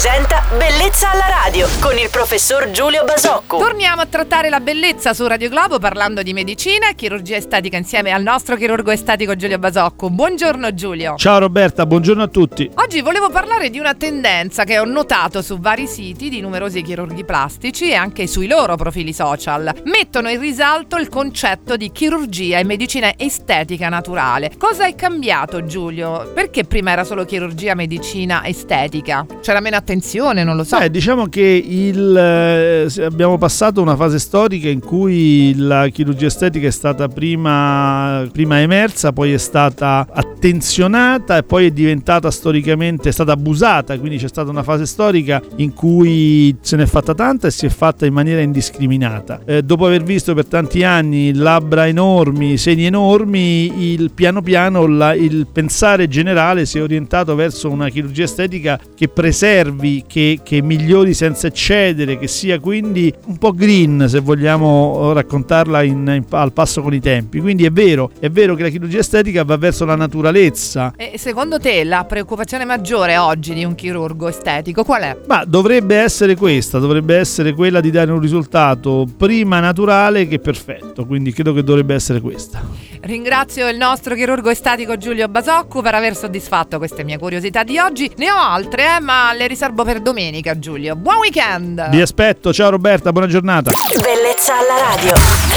presenta Bellezza alla radio con il professor Giulio Basocco. Torniamo a trattare la bellezza su Radio Globo parlando di medicina e chirurgia estetica insieme al nostro chirurgo estetico Giulio Basocco. Buongiorno Giulio. Ciao Roberta, buongiorno a tutti. Oggi volevo parlare di una tendenza che ho notato su vari siti di numerosi chirurghi plastici e anche sui loro profili social. Mettono in risalto il concetto di chirurgia e medicina estetica naturale. Cosa è cambiato Giulio? Perché prima era solo chirurgia, medicina, estetica? C'era meno attenzione, non lo so. Beh, diciamo che il, eh, abbiamo passato una fase storica in cui la chirurgia estetica è stata prima, prima emersa, poi è stata attenzionata e poi è diventata storicamente, è stata abusata, quindi c'è stata una fase storica in cui se n'è fatta tanta e si è fatta in maniera indiscriminata. Eh, dopo aver visto per tanti anni labbra enormi, seni enormi, il piano piano la, il pensare generale si è orientato verso una chirurgia estetica che preservi, che, che migliori senza eccedere, che sia quindi un po' green se vogliamo raccontarla in, in, al passo con i tempi. Quindi è vero, è vero che la chirurgia estetica va verso la naturalezza. E secondo te la preoccupazione maggiore oggi di un chirurgo estetico qual è? Ma dovrebbe essere questa, dovrebbe essere quella di dare un risultato prima naturale che perfetto, quindi credo che dovrebbe essere questa. Ringrazio il nostro chirurgo estetico Giulio Basocco per aver soddisfatto queste mie curiosità di oggi. Ne ho altre, eh, ma le riservo per domenica, Giulio. Buon weekend! Vi aspetto, ciao Roberta, buona giornata. Bellezza alla radio.